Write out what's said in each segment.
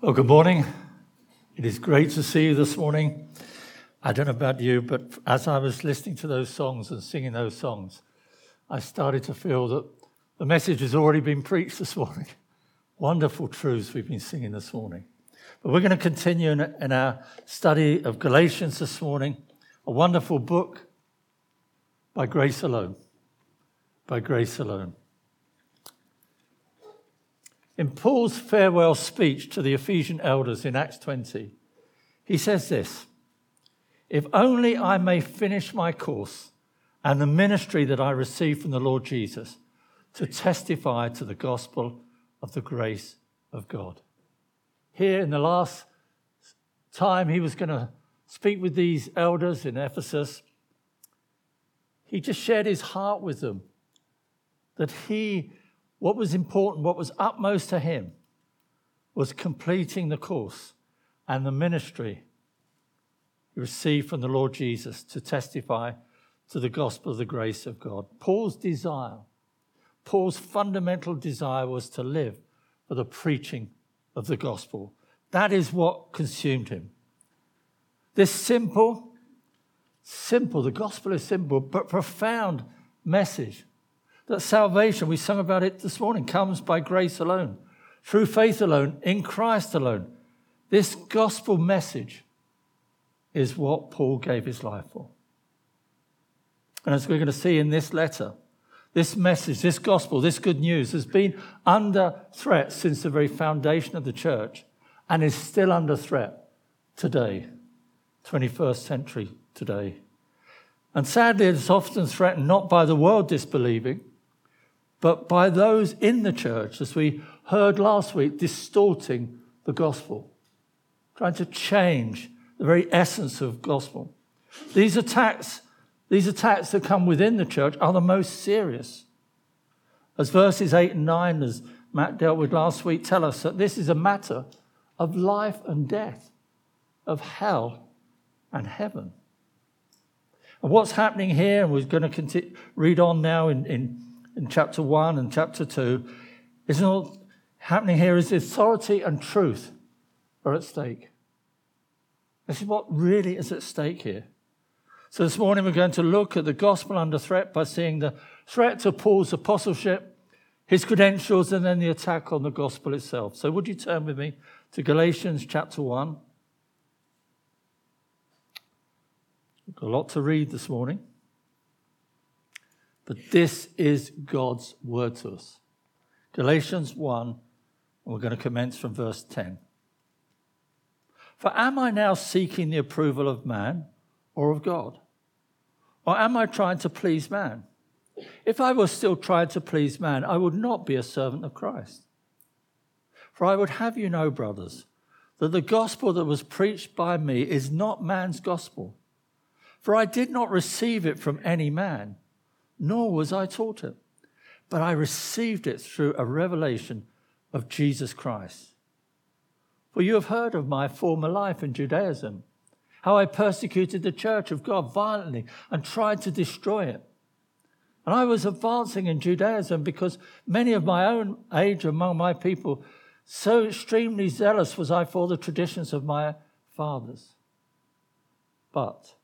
Well, good morning. It is great to see you this morning. I don't know about you, but as I was listening to those songs and singing those songs, I started to feel that the message has already been preached this morning. Wonderful truths we've been singing this morning. But we're going to continue in, our study of Galatians this morning, a wonderful book by grace alone. By grace alone. In Paul's farewell speech to the Ephesian elders in Acts 20, he says this If only I may finish my course and the ministry that I received from the Lord Jesus to testify to the gospel of the grace of God. Here in the last time he was going to speak with these elders in Ephesus, he just shared his heart with them that he what was important, what was utmost to him, was completing the course and the ministry he received from the Lord Jesus to testify to the gospel of the grace of God. Paul's desire, Paul's fundamental desire was to live for the preaching of the gospel. That is what consumed him. This simple, simple, the gospel is simple, but profound message that salvation, we sung about it this morning, comes by grace alone, through faith alone, in Christ alone. This gospel message is what Paul gave his life for. And as we're going to see in this letter, this message, this gospel, this good news has been under threat since the very foundation of the church and is still under threat today, 21st century today. And sadly, it's often threatened not by the world disbelieving, but by those in the church, as we heard last week, distorting the gospel, trying to change the very essence of gospel. These attacks, these attacks that come within the church are the most serious. As verses 8 and 9, as Matt dealt with last week, tell us that this is a matter of life and death, of hell and heaven. And what's happening here, and we're going to continue, read on now in, in in chapter 1 and chapter 2 is not happening here is authority and truth are at stake. This is what really is at stake here. So this morning we're going to look at the gospel under threat by seeing the threat to Paul's apostleship, his credentials, and then the attack on the gospel itself. So would you turn with me to Galatians chapter 1? We've got a lot to read this morning. But this is God's word to us. Galatians 1, and we're going to commence from verse 10. For am I now seeking the approval of man or of God? Or am I trying to please man? If I were still trying to please man, I would not be a servant of Christ. For I would have you know, brothers, that the gospel that was preached by me is not man's gospel. For I did not receive it from any man nor was I taught it, but I received it through a revelation of Jesus Christ. For you have heard of my former life in Judaism, how I persecuted the church of God violently and tried to destroy it. And I was advancing in Judaism because many of my own age among my people, so extremely zealous was I for the traditions of my fathers. But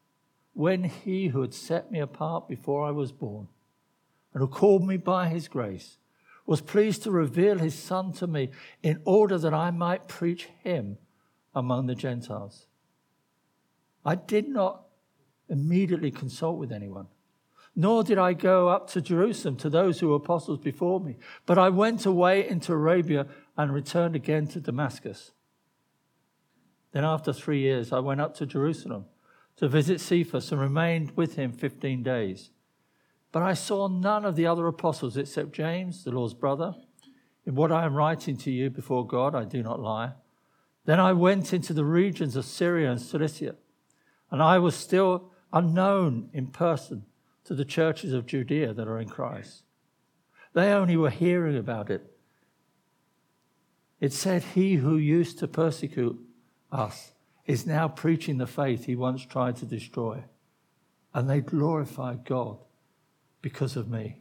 when he who had set me apart before I was born and who called me by his grace was pleased to reveal his son to me in order that I might preach him among the Gentiles. I did not immediately consult with anyone, nor did I go up to Jerusalem to those who were apostles before me, but I went away into Arabia and returned again to Damascus. Then, after three years, I went up to Jerusalem to visit Cephas and remained with him 15 days. But I saw none of the other apostles except James, the Lord's brother. In what I am writing to you before God, I do not lie. Then I went into the regions of Syria and Cilicia, and I was still unknown in person to the churches of Judea that are in Christ. They only were hearing about it. It said, He who used to persecute us is now preaching the faith he once tried to destroy. And they glorify God because of me.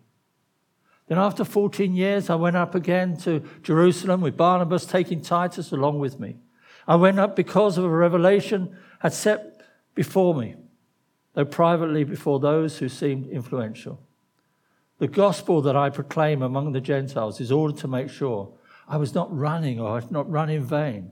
Then, after 14 years, I went up again to Jerusalem with Barnabas, taking Titus along with me. I went up because of a revelation had set before me, though privately before those who seemed influential. The gospel that I proclaim among the Gentiles is ordered to make sure I was not running or I had not run in vain.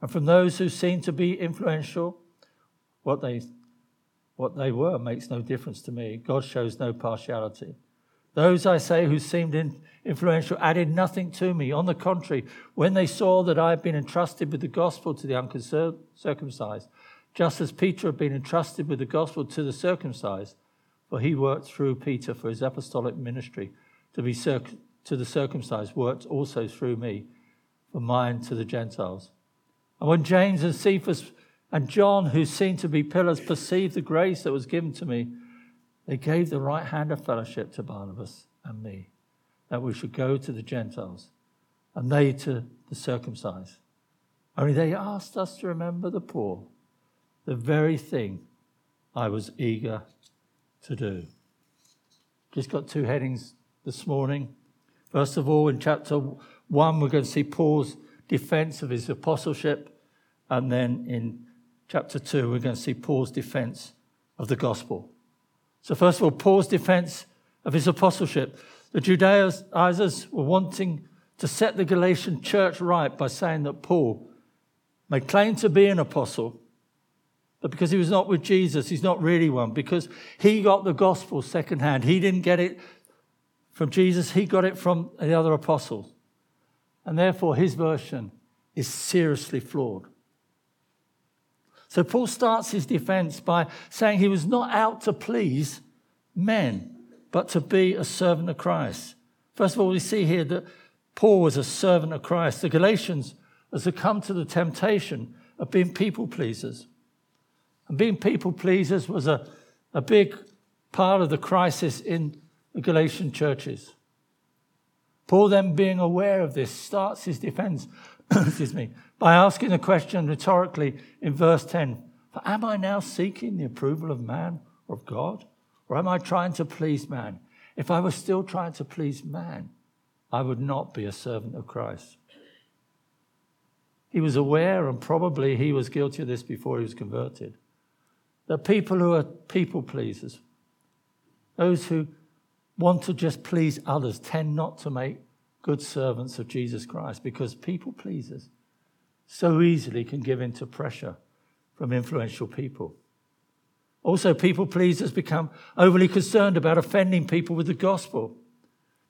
And from those who seem to be influential, what they, what they were makes no difference to me. God shows no partiality. Those, I say, who seemed influential added nothing to me. On the contrary, when they saw that I had been entrusted with the gospel to the uncircumcised, just as Peter had been entrusted with the gospel to the circumcised, for he worked through Peter for his apostolic ministry, to be circ- to the circumcised worked also through me for mine to the Gentiles. And when James and Cephas and John, who seemed to be pillars, perceived the grace that was given to me, they gave the right hand of fellowship to Barnabas and me, that we should go to the Gentiles, and they to the circumcised. Only they asked us to remember the poor, the very thing I was eager to do. Just got two headings this morning. First of all, in chapter 1, we're going to see Paul's defense of his apostleship. And then in chapter 2, we're going to see Paul's defense of the gospel. So, first of all, Paul's defense of his apostleship. The Judaizers were wanting to set the Galatian church right by saying that Paul may claim to be an apostle, but because he was not with Jesus, he's not really one, because he got the gospel secondhand. He didn't get it from Jesus, he got it from the other apostles. And therefore, his version is seriously flawed. So Paul starts his defense by saying he was not out to please men, but to be a servant of Christ. First of all, we see here that Paul was a servant of Christ. The Galatians had succumbed to the temptation of being people pleasers. And being people pleasers was a, a big part of the crisis in the Galatian churches. Paul, then being aware of this, starts his defense excuse me, by asking a question rhetorically in verse 10 For am I now seeking the approval of man or of God? Or am I trying to please man? If I was still trying to please man, I would not be a servant of Christ. He was aware, and probably he was guilty of this before he was converted, that people who are people pleasers, those who want to just please others, tend not to make good servants of Jesus Christ because people pleasers so easily can give in to pressure from influential people. Also, people pleasers become overly concerned about offending people with the gospel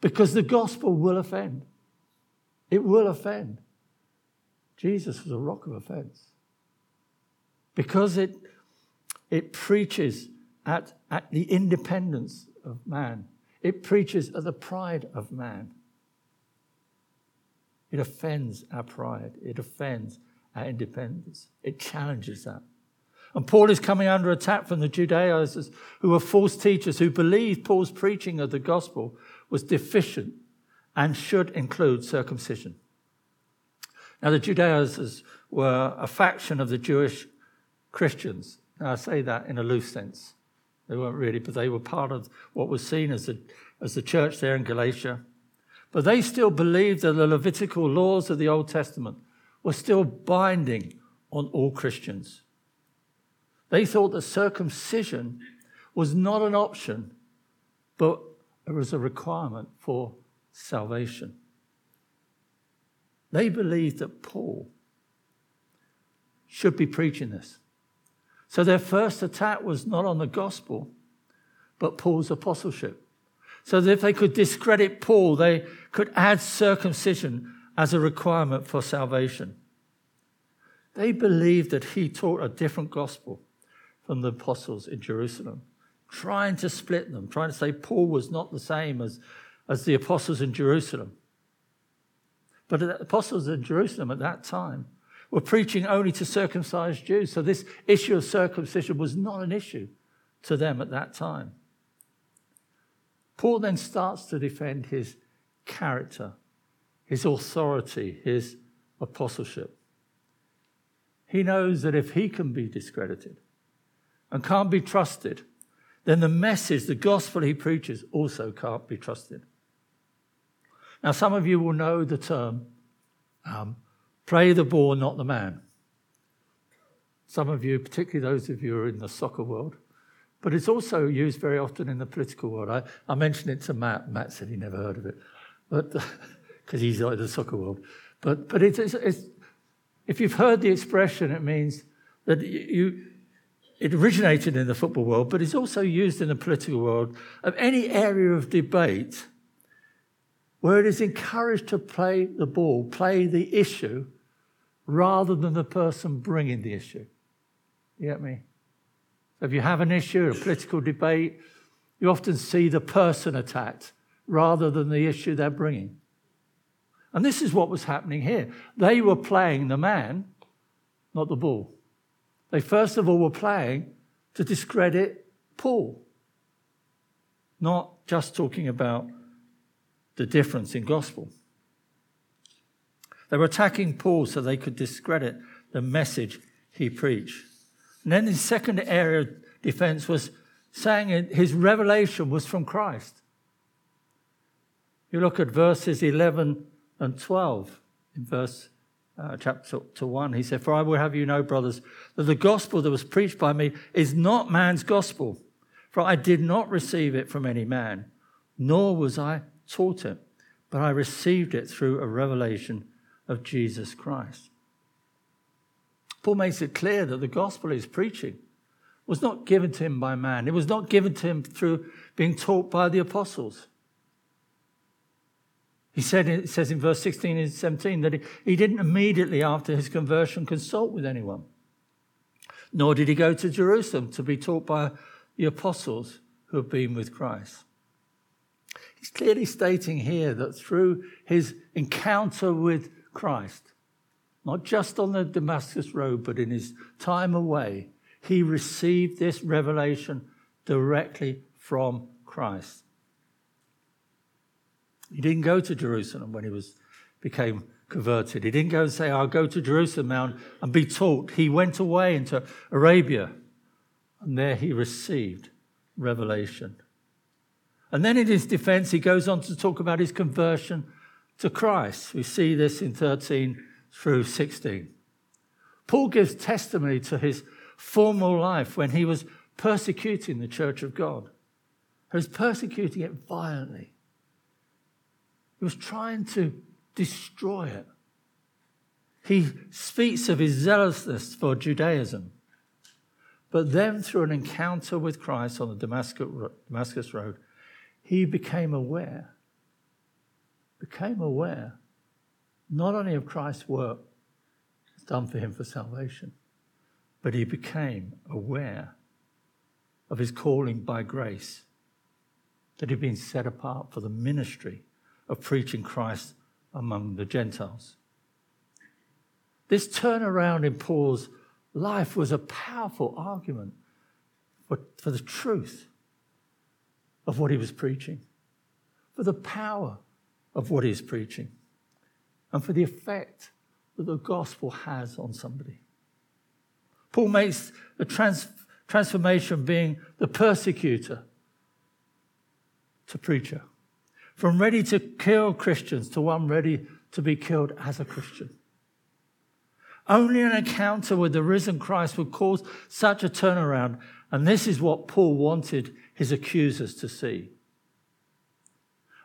because the gospel will offend. It will offend. Jesus was a rock of offense because it, it preaches at, at the independence of man, it preaches at the pride of man. It offends our pride. It offends our independence. It challenges that. And Paul is coming under attack from the Judaizers who were false teachers who believed Paul's preaching of the gospel was deficient and should include circumcision. Now, the Judaizers were a faction of the Jewish Christians. Now, I say that in a loose sense. They weren't really, but they were part of what was seen as the, as the church there in Galatia. But they still believed that the Levitical laws of the Old Testament were still binding on all Christians. They thought that circumcision was not an option, but it was a requirement for salvation. They believed that Paul should be preaching this. So their first attack was not on the gospel, but Paul's apostleship so that if they could discredit Paul, they could add circumcision as a requirement for salvation. They believed that he taught a different gospel from the apostles in Jerusalem, trying to split them, trying to say Paul was not the same as, as the apostles in Jerusalem. But the apostles in Jerusalem at that time were preaching only to circumcised Jews. So this issue of circumcision was not an issue to them at that time. Paul then starts to defend his character, his authority, his apostleship. He knows that if he can be discredited and can't be trusted, then the message, the gospel he preaches, also can't be trusted. Now, some of you will know the term um, pray the ball, not the man. Some of you, particularly those of you who are in the soccer world, but it's also used very often in the political world. I, I mentioned it to Matt. Matt said he never heard of it, but because he's in the soccer world. But but it's, it's, it's, if you've heard the expression, it means that you. It originated in the football world, but it's also used in the political world of any area of debate where it is encouraged to play the ball, play the issue, rather than the person bringing the issue. You get me? If you have an issue, a political debate, you often see the person attacked rather than the issue they're bringing. And this is what was happening here. They were playing the man, not the ball. They first of all were playing to discredit Paul, not just talking about the difference in gospel. They were attacking Paul so they could discredit the message he preached. And then his second area of defense was saying his revelation was from Christ. You look at verses 11 and 12 in verse uh, chapter 1. He said, For I will have you know, brothers, that the gospel that was preached by me is not man's gospel. For I did not receive it from any man, nor was I taught it, but I received it through a revelation of Jesus Christ. Paul makes it clear that the gospel he's preaching was not given to him by man. It was not given to him through being taught by the apostles. He said, it says in verse 16 and 17 that he, he didn't immediately after his conversion consult with anyone, nor did he go to Jerusalem to be taught by the apostles who have been with Christ. He's clearly stating here that through his encounter with Christ, not just on the Damascus Road, but in his time away, he received this revelation directly from Christ. He didn't go to Jerusalem when he was became converted. He didn't go and say, I'll go to Jerusalem now and be taught. He went away into Arabia, and there he received revelation. And then in his defense, he goes on to talk about his conversion to Christ. We see this in 13 through 16. Paul gives testimony to his former life when he was persecuting the church of God. He was persecuting it violently. He was trying to destroy it. He speaks of his zealousness for Judaism. But then, through an encounter with Christ on the Damascus Road, he became aware, became aware not only of Christ's work done for him for salvation, but he became aware of his calling by grace, that he'd been set apart for the ministry of preaching Christ among the Gentiles. This turnaround in Paul's life was a powerful argument for, for the truth of what he was preaching, for the power of what he's preaching and for the effect that the gospel has on somebody. Paul makes the trans- transformation being the persecutor to preacher, from ready to kill Christians to one ready to be killed as a Christian. Only an encounter with the risen Christ would cause such a turnaround, and this is what Paul wanted his accusers to see.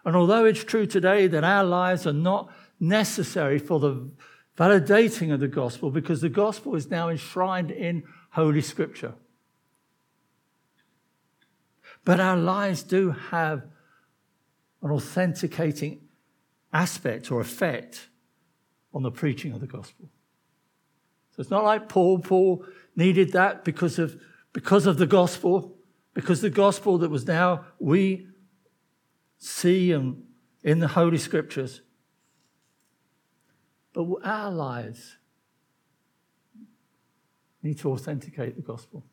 And although it's true today that our lives are not necessary for the validating of the gospel because the gospel is now enshrined in Holy Scripture. But our lives do have an authenticating aspect or effect on the preaching of the gospel. So it's not like Paul. Paul needed that because of, because of the gospel, because the gospel that was now we see and in the Holy Scriptures But our lives need to authenticate the gospel.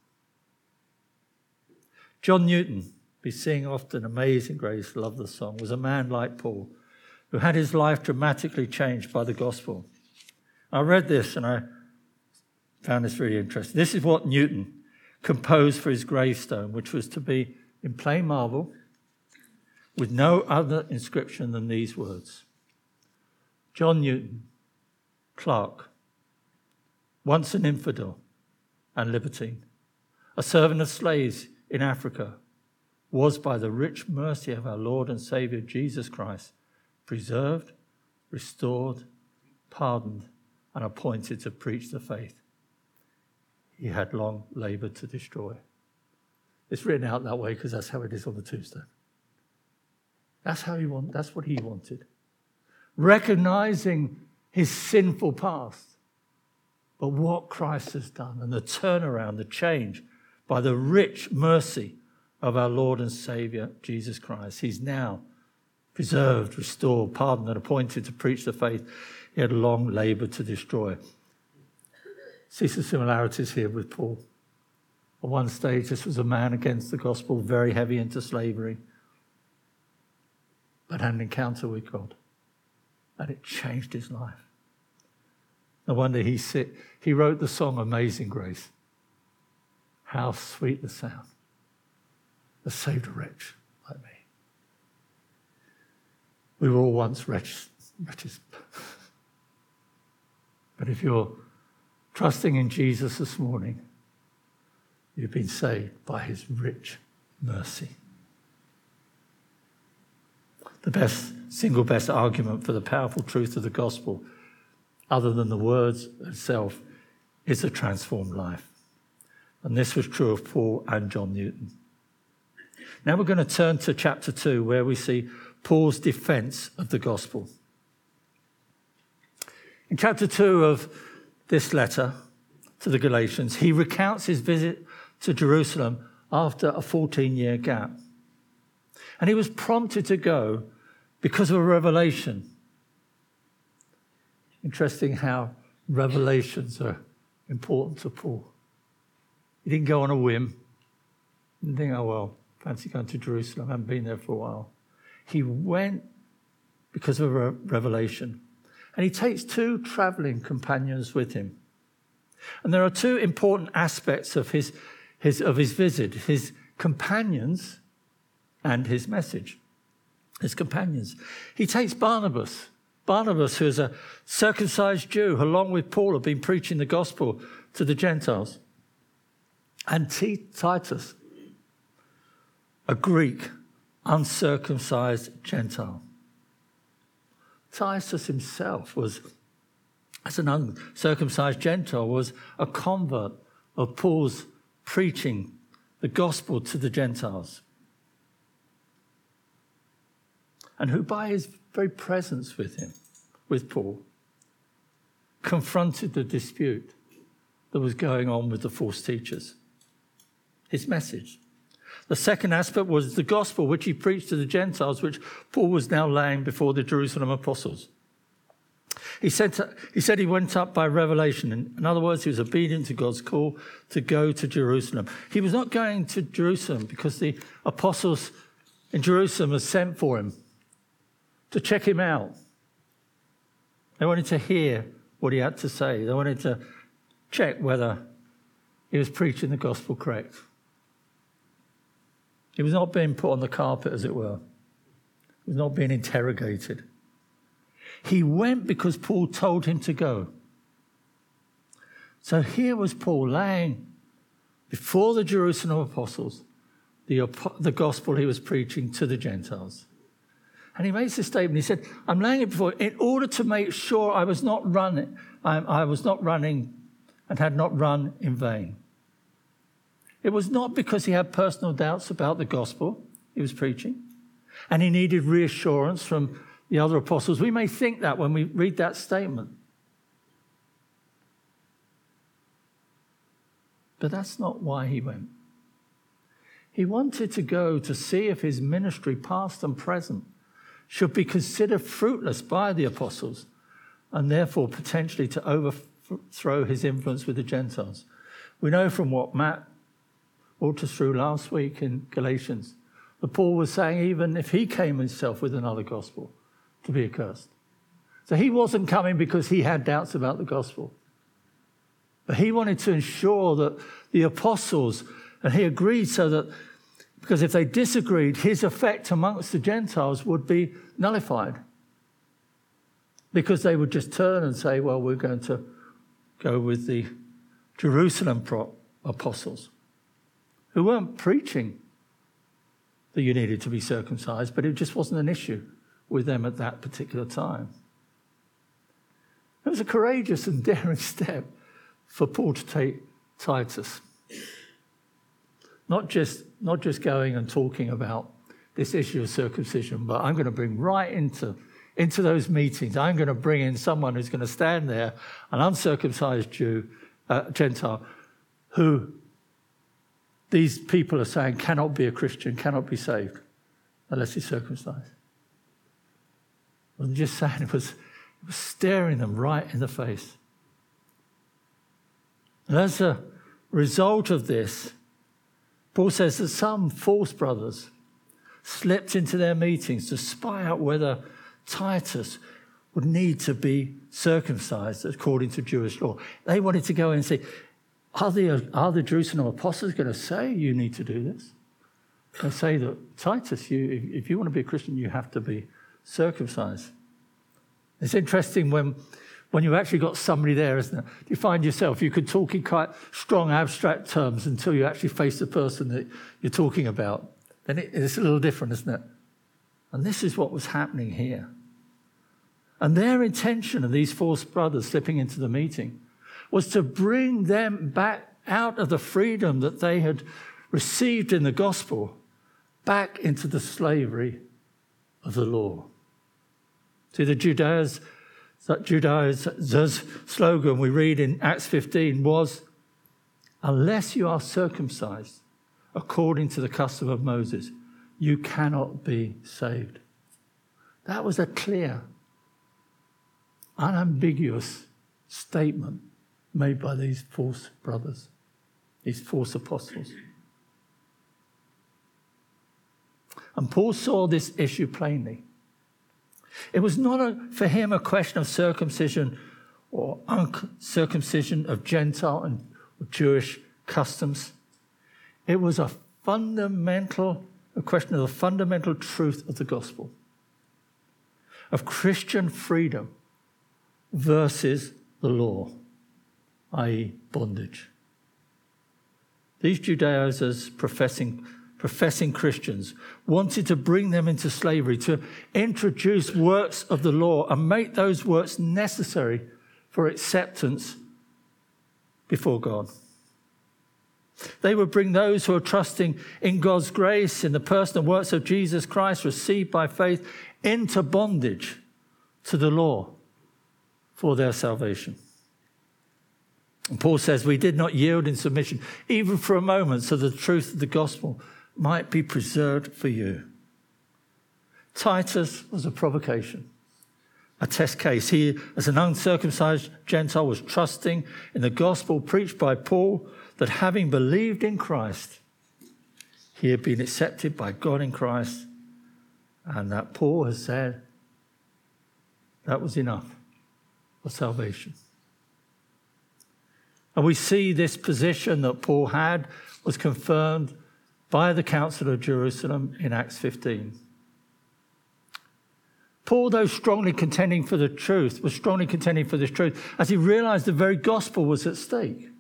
John Newton, we sing often Amazing Grace, love the song, was a man like Paul who had his life dramatically changed by the gospel. I read this and I found this really interesting. This is what Newton composed for his gravestone, which was to be in plain marble with no other inscription than these words John Newton, clerk, once an infidel and libertine, a servant of slaves in Africa, was by the rich mercy of our Lord and Saviour Jesus Christ preserved, restored, pardoned, and appointed to preach the faith he had long labored to destroy. It's written out that way because that's how it is on the tombstone. That's how he want, that's what he wanted. Recognizing his sinful past, but what Christ has done and the turnaround, the change by the rich mercy of our Lord and Savior Jesus Christ. He's now preserved, restored, pardoned, and appointed to preach the faith he had long labored to destroy. See some similarities here with Paul. At one stage, this was a man against the gospel, very heavy into slavery, but had an encounter with God, and it changed his life. No wonder he, sit, he wrote the song Amazing Grace. How sweet the sound that saved a wretch like me. We were all once wretches. wretches. but if you're trusting in Jesus this morning, you've been saved by his rich mercy. The best, single best argument for the powerful truth of the gospel, other than the words itself, is a transformed life. And this was true of Paul and John Newton. Now we're going to turn to chapter 2, where we see Paul's defense of the gospel. In chapter 2 of this letter to the Galatians, he recounts his visit to Jerusalem after a 14 year gap. And he was prompted to go because of a revelation. Interesting how revelations are important to Paul. He didn't go on a whim. He didn't think, oh, well, fancy going to Jerusalem. I haven't been there for a while. He went because of a revelation. And he takes two traveling companions with him. And there are two important aspects of his, his, of his visit his companions and his message. His companions. He takes Barnabas. Barnabas, who is a circumcised Jew, along with Paul, have been preaching the gospel to the Gentiles. And T- Titus, a Greek, uncircumcised Gentile. Titus himself was, as an uncircumcised Gentile, was a convert of Paul's preaching the gospel to the Gentiles. And who, by his very presence with him, with Paul, confronted the dispute that was going on with the false teachers. His message. The second aspect was the gospel which he preached to the Gentiles, which Paul was now laying before the Jerusalem apostles. He said, to, he said he went up by revelation. In other words, he was obedient to God's call to go to Jerusalem. He was not going to Jerusalem because the apostles in Jerusalem had sent for him to check him out. They wanted to hear what he had to say, they wanted to check whether he was preaching the gospel correct. He was not being put on the carpet, as it were. He was not being interrogated. He went because Paul told him to go. So here was Paul laying before the Jerusalem apostles the, the gospel he was preaching to the Gentiles. And he makes a statement. He said, I'm laying it before you in order to make sure I was not running, I, I was not running and had not run in vain. It was not because he had personal doubts about the gospel he was preaching and he needed reassurance from the other apostles. We may think that when we read that statement. But that's not why he went. He wanted to go to see if his ministry, past and present, should be considered fruitless by the apostles and therefore potentially to overthrow his influence with the Gentiles. We know from what Matt walked us through last week in Galatians that Paul was saying, even if he came himself with another gospel, to be accursed. So he wasn't coming because he had doubts about the gospel. But he wanted to ensure that the apostles, and he agreed so that, because if they disagreed, his effect amongst the Gentiles would be nullified. Because they would just turn and say, well, we're going to go with the Jerusalem prop apostles, who weren't preaching that you needed to be circumcised, but it just wasn't an issue with them at that particular time. It was a courageous and daring step for Paul to take Titus. Not just, not just going and talking about this issue of circumcision, but I'm going to bring right into, into those meetings, I'm going to bring in someone who's going to stand there, an uncircumcised Jew, uh, Gentile, who these people are saying cannot be a Christian, cannot be saved unless he's circumcised. I was just saying, it was, it was staring them right in the face. And as a result of this, Paul says that some false brothers slipped into their meetings to spy out whether Titus would need to be circumcised according to Jewish law. They wanted to go and say, are the, are the Jerusalem apostles going to say you need to do this? They say that Titus, you, if you want to be a Christian, you have to be circumcised. It's interesting when when you've actually got somebody there, isn't it? You find yourself, you could talk in quite strong, abstract terms until you actually face the person that you're talking about. Then it's a little different, isn't it? And this is what was happening here. And their intention of these false brothers slipping into the meeting was to bring them back out of the freedom that they had received in the gospel back into the slavery of the law. See, the Judeans that Judaizers' slogan we read in Acts 15 was, Unless you are circumcised according to the custom of Moses, you cannot be saved. That was a clear, unambiguous statement made by these false brothers, these false apostles. And Paul saw this issue plainly. It was not a, for him a question of circumcision or uncircumcision of Gentile and Jewish customs. It was a fundamental, a question of the fundamental truth of the gospel, of Christian freedom versus the law, i.e., bondage. These Judaizers professing professing Christians, wanted to bring them into slavery, to introduce works of the law and make those works necessary for acceptance before God. They would bring those who are trusting in God's grace, in the personal works of Jesus Christ received by faith, into bondage to the law for their salvation. And Paul says, We did not yield in submission, even for a moment, to the truth of the gospel might be preserved for you. Titus was a provocation, a test case. He, as an uncircumcised Gentile, was trusting in the gospel preached by Paul that having believed in Christ, he had been accepted by God in Christ, and that Paul has said that was enough for salvation. And we see this position that Paul had was confirmed by the Council of Jerusalem in Acts 15. Paul, though strongly contending for the truth, was strongly contending for this truth as he realized the very gospel was at stake. It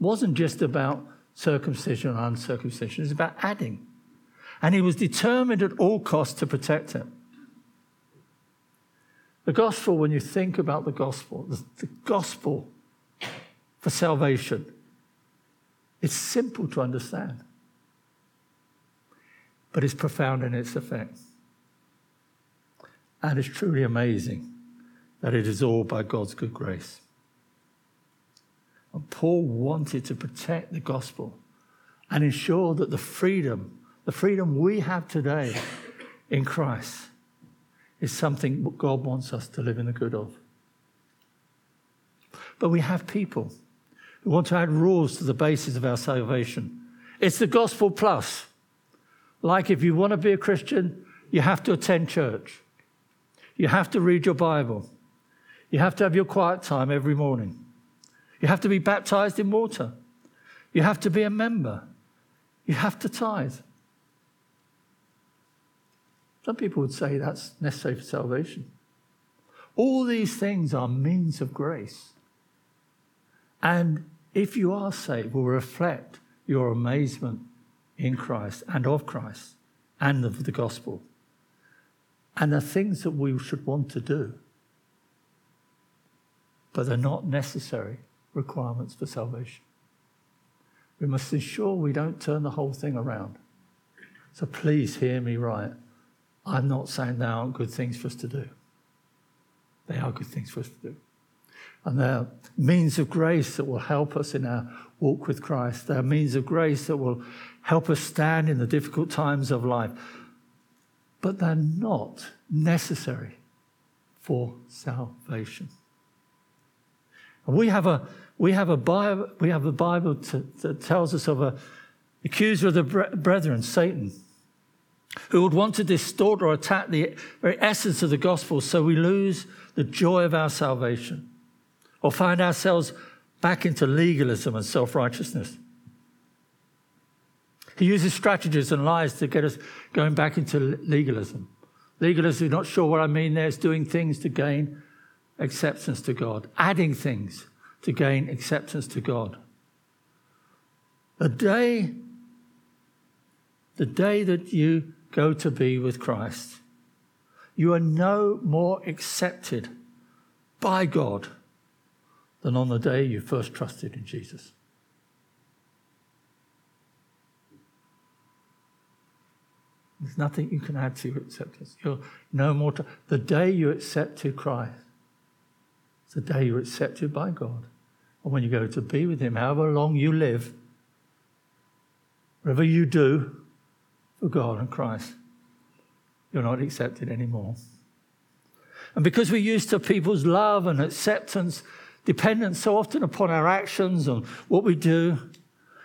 wasn't just about circumcision and uncircumcision, it was about adding. And he was determined at all costs to protect it. The gospel, when you think about the gospel, the gospel for salvation, it's simple to understand but it's profound in its effect. And it's truly amazing that it is all by God's good grace. And Paul wanted to protect the gospel and ensure that the freedom, the freedom we have today in Christ, is something God wants us to live in the good of. But we have people who want to add rules to the basis of our salvation. It's the gospel plus. Like if you want to be a Christian, you have to attend church. You have to read your Bible. You have to have your quiet time every morning. You have to be baptized in water. You have to be a member. You have to tithe. Some people would say that's necessary for salvation. All these things are means of grace. And if you are saved, will reflect your amazement in Christ and of Christ and of the gospel and the things that we should want to do. But they're not necessary requirements for salvation. We must ensure we don't turn the whole thing around. So please hear me right. I'm not saying they aren't good things for us to do. They are good things for us to do. And they're means of grace that will help us in our walk with Christ. They're means of grace that will help us stand in the difficult times of life. But they're not necessary for salvation. We have a, we have a Bible, we have a Bible to, that tells us of a accuser of the brethren, Satan, who would want to distort or attack the very essence of the gospel so we lose the joy of our salvation or find ourselves back into legalism and self righteousness. He uses strategies and lies to get us going back into legalism. Legalism, not sure what I mean there, is doing things to gain acceptance to God, adding things to gain acceptance to God. The day, the day that you go to be with Christ, you are no more accepted by God than on the day you first trusted in Jesus. There's nothing you can add to your acceptance. You're no more. To, the day you accepted Christ, it's the day you're accepted by God. And when you go to be with Him, however long you live, whatever you do for God and Christ, you're not accepted anymore. And because we're used to people's love and acceptance dependent so often upon our actions and what we do,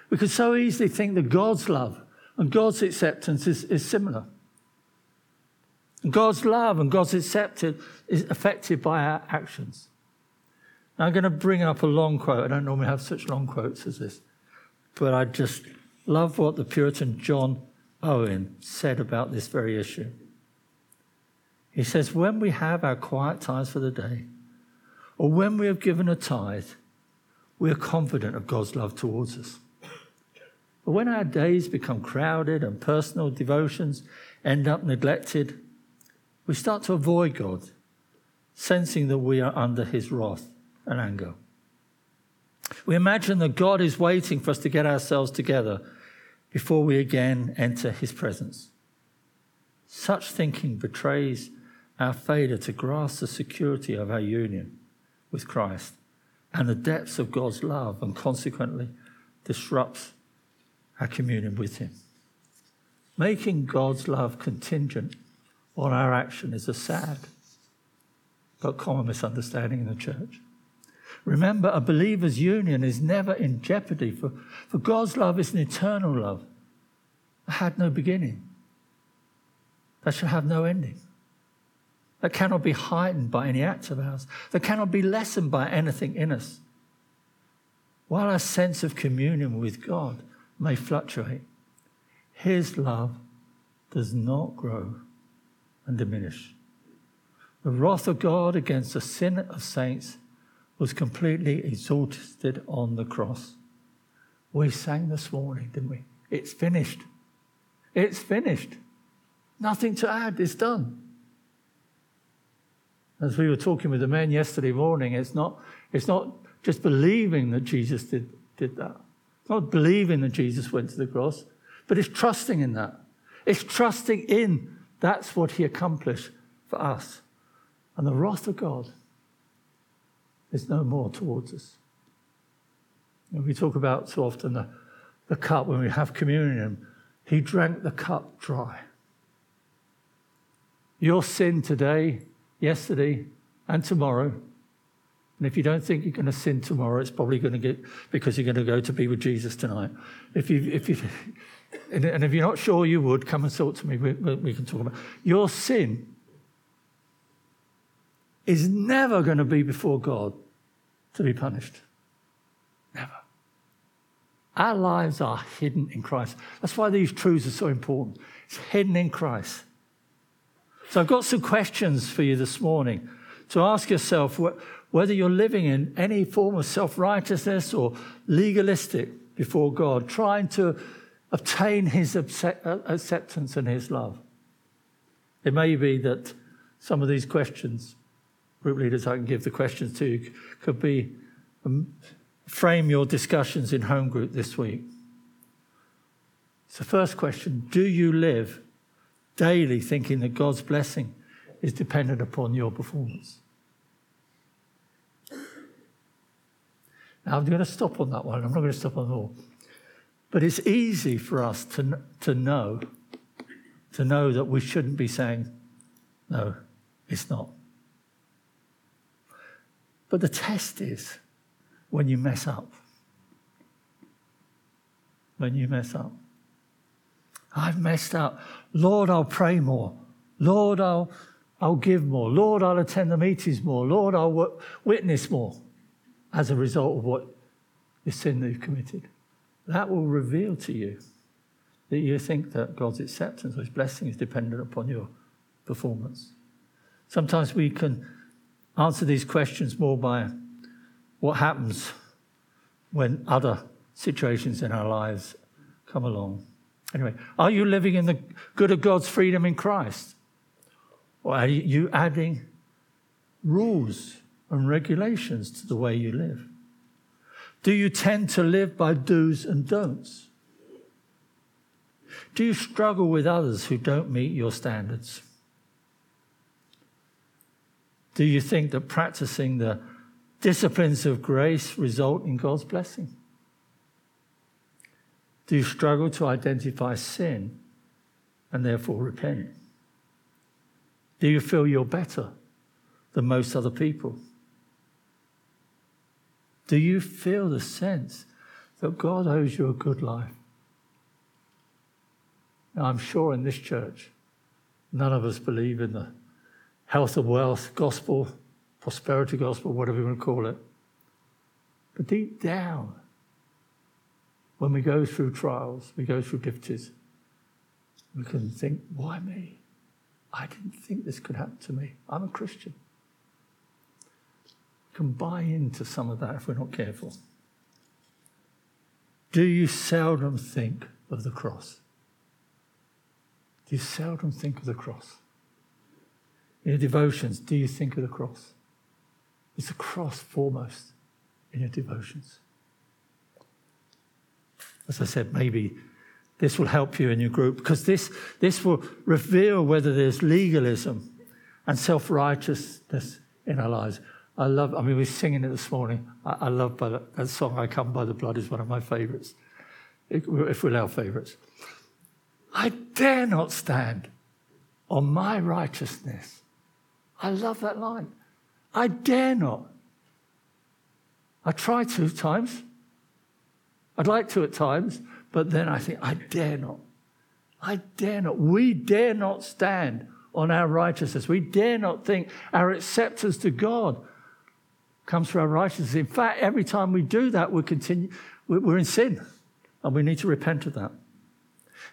we could so easily think that God's love and God's acceptance is, is similar. And God's love and God's acceptance is affected by our actions. Now, I'm going to bring up a long quote. I don't normally have such long quotes as this, but I just love what the Puritan John Owen said about this very issue. He says, When we have our quiet times for the day, or when we have given a tithe, we are confident of God's love towards us. But when our days become crowded and personal devotions end up neglected, we start to avoid God, sensing that we are under his wrath and anger. We imagine that God is waiting for us to get ourselves together before we again enter his presence. Such thinking betrays our failure to grasp the security of our union with Christ and the depths of God's love, and consequently disrupts our communion with Him. Making God's love contingent on our action is a sad but common misunderstanding in the church. Remember, a believer's union is never in jeopardy, for, for God's love is an eternal love that had no beginning, that shall have no ending that cannot be heightened by any act of ours, that cannot be lessened by anything in us. While our sense of communion with God may fluctuate, His love does not grow and diminish. The wrath of God against the sin of saints was completely exhausted on the cross. We sang this morning, didn't we? It's finished. It's finished. Nothing to add, it's done. As we were talking with the men yesterday morning, it's not, it's not just believing that Jesus did, did that. It's not believing that Jesus went to the cross, but it's trusting in that. It's trusting in that's what he accomplished for us. And the wrath of God is no more towards us. And we talk about so often the, the cup when we have communion. He drank the cup dry. Your sin today yesterday and tomorrow And if you don't think you're going to sin tomorrow, it's probably going to get because you're going to go to be with Jesus tonight. If you, if you, and if you're not sure you would, come and talk to me. We, we can talk about your sin. Is never going to be before God to be punished. Never. Our lives are hidden in Christ. That's why these truths are so important. It's hidden in Christ. So I've got some questions for you this morning to ask yourself whether you're living in any form of self righteousness or legalistic before God, trying to obtain His acceptance and His love. It may be that some of these questions, group leaders, I can give the questions to could be um, frame your discussions in home group this week. So, first question Do you live daily thinking that God's blessing is dependent upon your performance? Now, I'm going to stop on that one. I'm not going to stop on all. But it's easy for us to, to know, to know that we shouldn't be saying, no, it's not. But the test is when you mess up. When you mess up. I've messed up. Lord, I'll pray more. Lord, I'll, I'll give more. Lord, I'll attend the meetings more. Lord, I'll witness more as a result of what the sin that you've committed. That will reveal to you that you think that God's acceptance or his blessing is dependent upon your performance. Sometimes we can answer these questions more by what happens when other situations in our lives come along. Anyway, are you living in the good of God's freedom in Christ? Or are you adding rules and regulations to the way you live? Do you tend to live by do's and don'ts? Do you struggle with others who don't meet your standards? Do you think that practicing the disciplines of grace result in God's blessing? Do you struggle to identify sin and therefore repent? Do you feel you're better than most other people? Do you feel the sense that God owes you a good life? Now, I'm sure in this church, none of us believe in the health and wealth gospel, prosperity gospel, whatever you want to call it. But deep down, when we go through trials, we go through difficulties, we can think, why me? I didn't think this could happen to me. I'm a Christian We can buy into some of that if we're not careful. Do you seldom think of the cross? Do you seldom think of the cross? In your devotions, do you think of the cross? Is the cross foremost in your devotions? As I said, maybe this will help you in your group because this, this will reveal whether there's legalism and self righteousness in our lives. I love, I mean, we were singing it this morning. I, I love by the, that song, I Come by the Blood, is one of my favourites, if we're our favourites. I dare not stand on my righteousness. I love that line. I dare not. I try two times. I'd like to at times, but then I think, I dare not. I dare not. We dare not stand on our righteousness. We dare not think our acceptance to God comes through our righteousness. In fact, every time we do that, we continue, we're in sin, and we need to repent of that.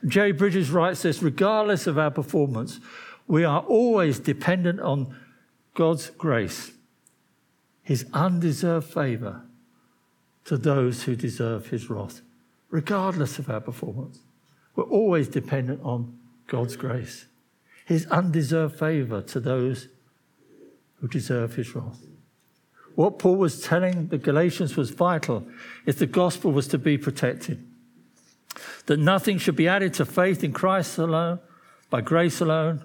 Jerry Bridges writes this regardless of our performance, we are always dependent on God's grace, his undeserved favor to those who deserve his wrath, regardless of our performance. We're always dependent on God's grace, his undeserved favor to those who deserve his wrath. What Paul was telling the Galatians was vital if the gospel was to be protected. That nothing should be added to faith in Christ alone, by grace alone,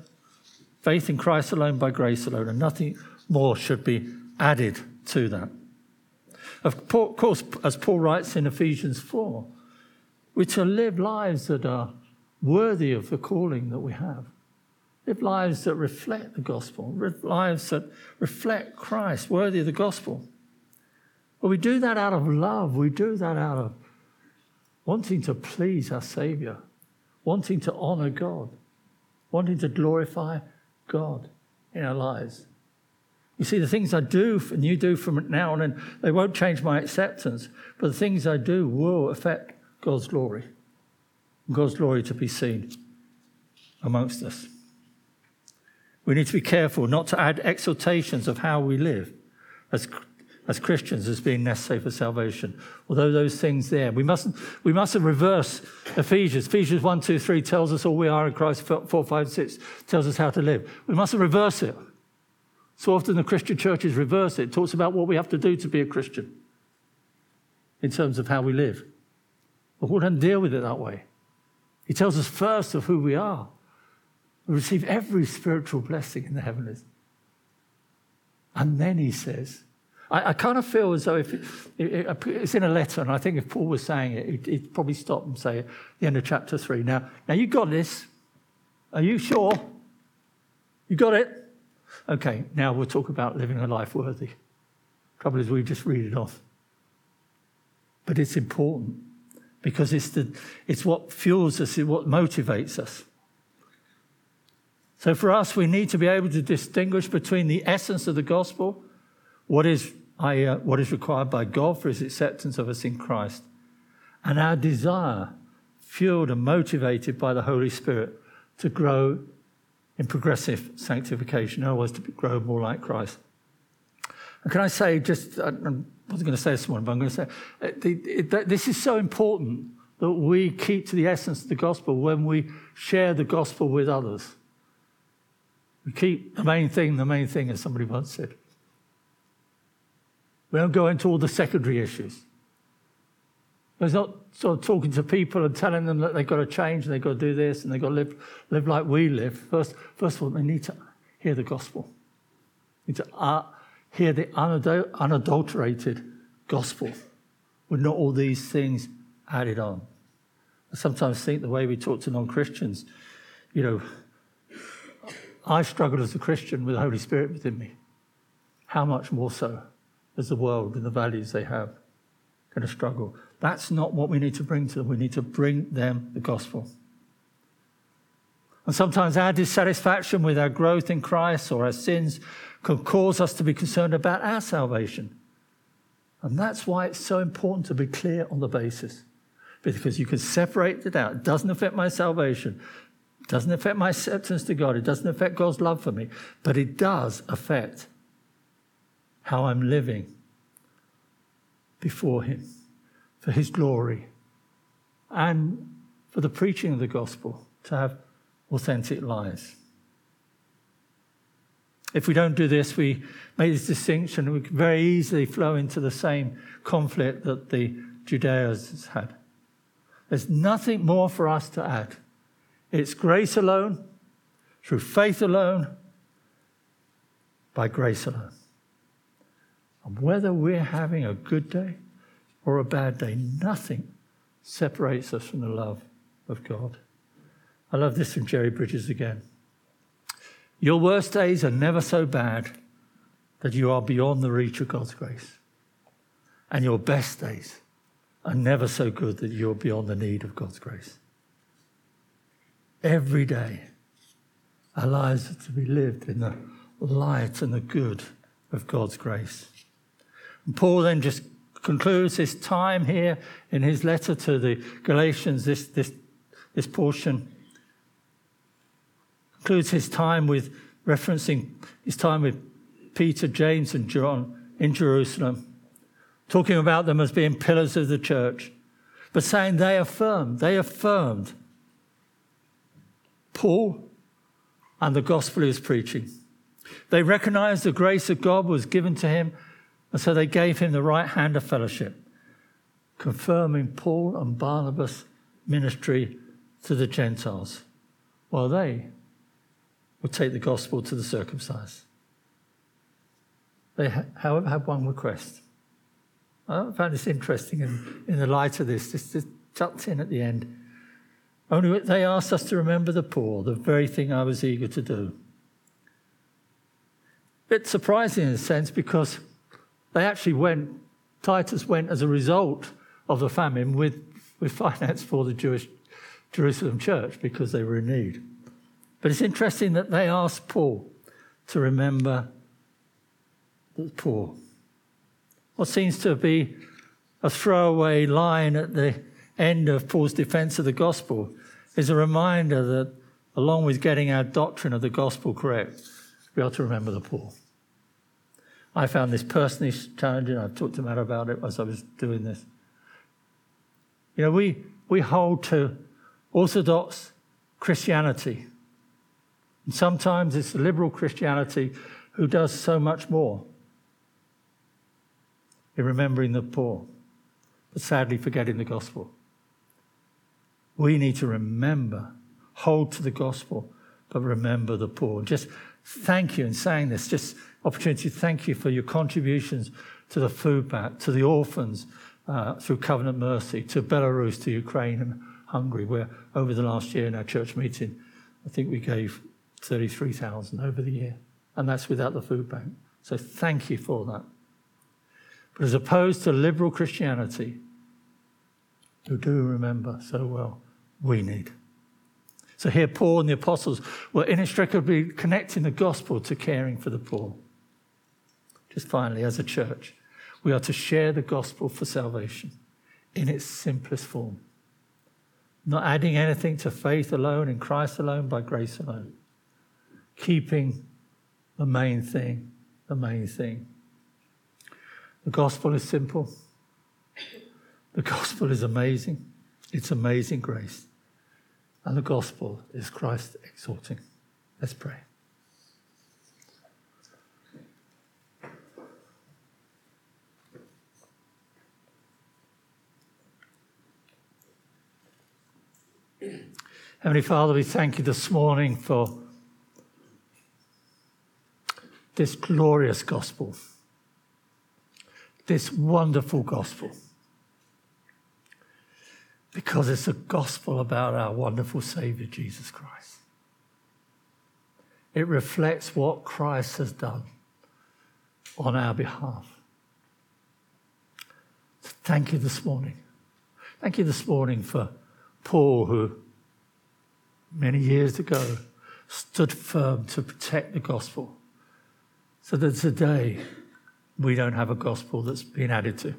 faith in Christ alone, by grace alone, and nothing more should be added to that. Of course, as Paul writes in Ephesians 4, we're to live lives that are worthy of the calling that we have. Live lives that reflect the gospel, live lives that reflect Christ, worthy of the gospel. But we do that out of love. We do that out of wanting to please our Savior, wanting to honor God, wanting to glorify God in our lives. You see, the things I do and you do from now on, and they won't change my acceptance, but the things I do will affect God's glory. God's glory to be seen amongst us. We need to be careful not to add exhortations of how we live as, as Christians as being necessary for salvation. Although those things there, we mustn't, we mustn't reverse Ephesians. Ephesians 1, 2, 3 tells us all we are in Christ, 4, 5, 6 tells us how to live. We mustn't reverse it. So often the Christian churches reverse it. it talks about what we have to do to be a Christian in terms of how we live. But Paul doesn't deal with it that way. He tells us first of who we are. We receive every spiritual blessing in the heavens. And then he says, I, I kind of feel as though if it, it, it's in a letter, and I think if Paul was saying it, he'd, probably stop and say at the end of chapter three. Now, now you got this. Are you sure? You got it? Okay, now we'll talk about living a life worthy. Trouble is, we just read it off. But it's important because it's, the, it's what fuels us, it's what motivates us. So for us, we need to be able to distinguish between the essence of the gospel, what is, I, uh, what is required by God for his acceptance of us in Christ, and our desire, fueled and motivated by the Holy Spirit, to grow in progressive sanctification, in other to grow more like Christ. And can I say, just, I wasn't going to say this morning, but I'm going to say, uh, this is so important that we keep to the essence of the gospel when we share the gospel with others. We keep the main thing the main thing, as somebody once said. We don't go into all the secondary issues. It's not sort of talking to people and telling them that they've got to change and they've got to do this and they've got to live, live like we live. First, first of all, they need to hear the gospel. They need to uh, hear the unadulterated gospel with not all these things added on. I sometimes think the way we talk to non Christians, you know, I struggled as a Christian with the Holy Spirit within me. How much more so as the world and the values they have going to struggle? That's not what we need to bring to them. We need to bring them the gospel. And sometimes our dissatisfaction with our growth in Christ or our sins can cause us to be concerned about our salvation. And that's why it's so important to be clear on the basis. Because you can separate it out. It doesn't affect my salvation It doesn't affect my acceptance to God. It doesn't affect God's love for me. But it does affect how I'm living before Him for His glory and for the preaching of the gospel to have authentic lives. If we don't do this, we make this distinction, we can very easily flow into the same conflict that the Judaizers had. There's nothing more for us to add. It's grace alone, through faith alone, by grace alone. And whether we're having a good day or a bad day, nothing separates us from the love of God. I love this from Jerry Bridges again. Your worst days are never so bad that you are beyond the reach of God's grace. And your best days are never so good that you're beyond the need of God's grace every day. Our lives are to be lived in the light and the good of God's grace. And Paul then just concludes his time here in his letter to the Galatians, this, this, this portion. Concludes his time with referencing his time with Peter, James, and John in Jerusalem, talking about them as being pillars of the church, but saying they affirmed, they affirmed Paul and the gospel he was preaching. They recognized the grace of God was given to him, and so they gave him the right hand of fellowship, confirming Paul and Barnabas' ministry to the Gentiles, while they would take the gospel to the circumcised. They, however, had one request. I found this interesting in, in the light of this. just, this tucked in at the end. Only they asked us to remember the poor, the very thing I was eager to do. Bit surprising in a sense because they actually went Titus went as a result of the famine with, with finance for the Jewish Jerusalem church because they were in need. But it's interesting that they asked Paul to remember the poor. What seems to be a throwaway line at the end of Paul's defense of the gospel is a reminder that, along with getting our doctrine of the gospel correct, we ought to remember the poor. I found this personally challenging. I talked to Matt about it as I was doing this. You know, we, we hold to Orthodox Christianity. And sometimes it's liberal Christianity who does so much more in remembering the poor, but sadly forgetting the gospel. We need to remember, hold to the gospel, but remember the poor. Just thank you in saying this, just opportunity to thank you for your contributions to the food bank, to the orphans uh, through Covenant Mercy, to Belarus, to Ukraine and Hungary, where over the last year in our church meeting, I think we gave 33,000 over the year, and that's without the food bank. So thank you for that. But as opposed to liberal Christianity, who do remember so well, we need. So here, Paul and the apostles were inextricably connecting the gospel to caring for the poor. Just finally, as a church, we are to share the gospel for salvation in its simplest form, not adding anything to faith alone, in Christ alone, by grace alone, keeping the main thing, the main thing. The gospel is simple. The gospel is amazing. It's amazing grace. And the gospel is Christ exalting. Let's pray. Heavenly Father, we thank you this morning for this glorious gospel this wonderful gospel because it's a gospel about our wonderful Savior, Jesus Christ. It reflects what Christ has done on our behalf. Thank you this morning. Thank you this morning for Paul, who many years ago stood firm to protect the gospel, so that today we don't have a gospel that's been added to.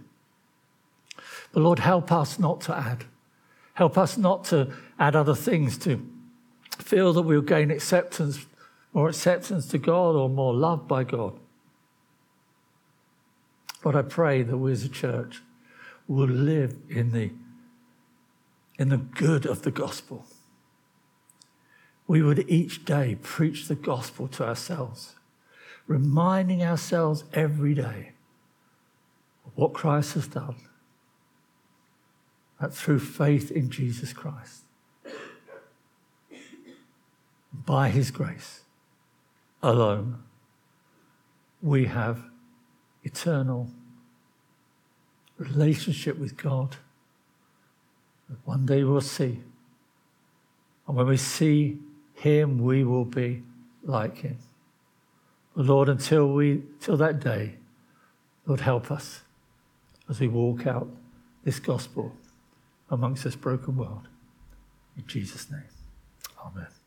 But Lord, help us not to add. Help us not to add other things to feel that we'll gain acceptance, more acceptance to God or more love by God. But I pray that we as a church will live in the, in the good of the gospel. We would each day preach the gospel to ourselves reminding ourselves every day of what Christ has done. That through faith in Jesus Christ, by his grace alone, we have eternal relationship with God that one day we'll see. And when we see him, we will be like him. Lord, until we till that day, Lord, help us as we walk out this gospel amongst this broken world. In Jesus' name. Amen.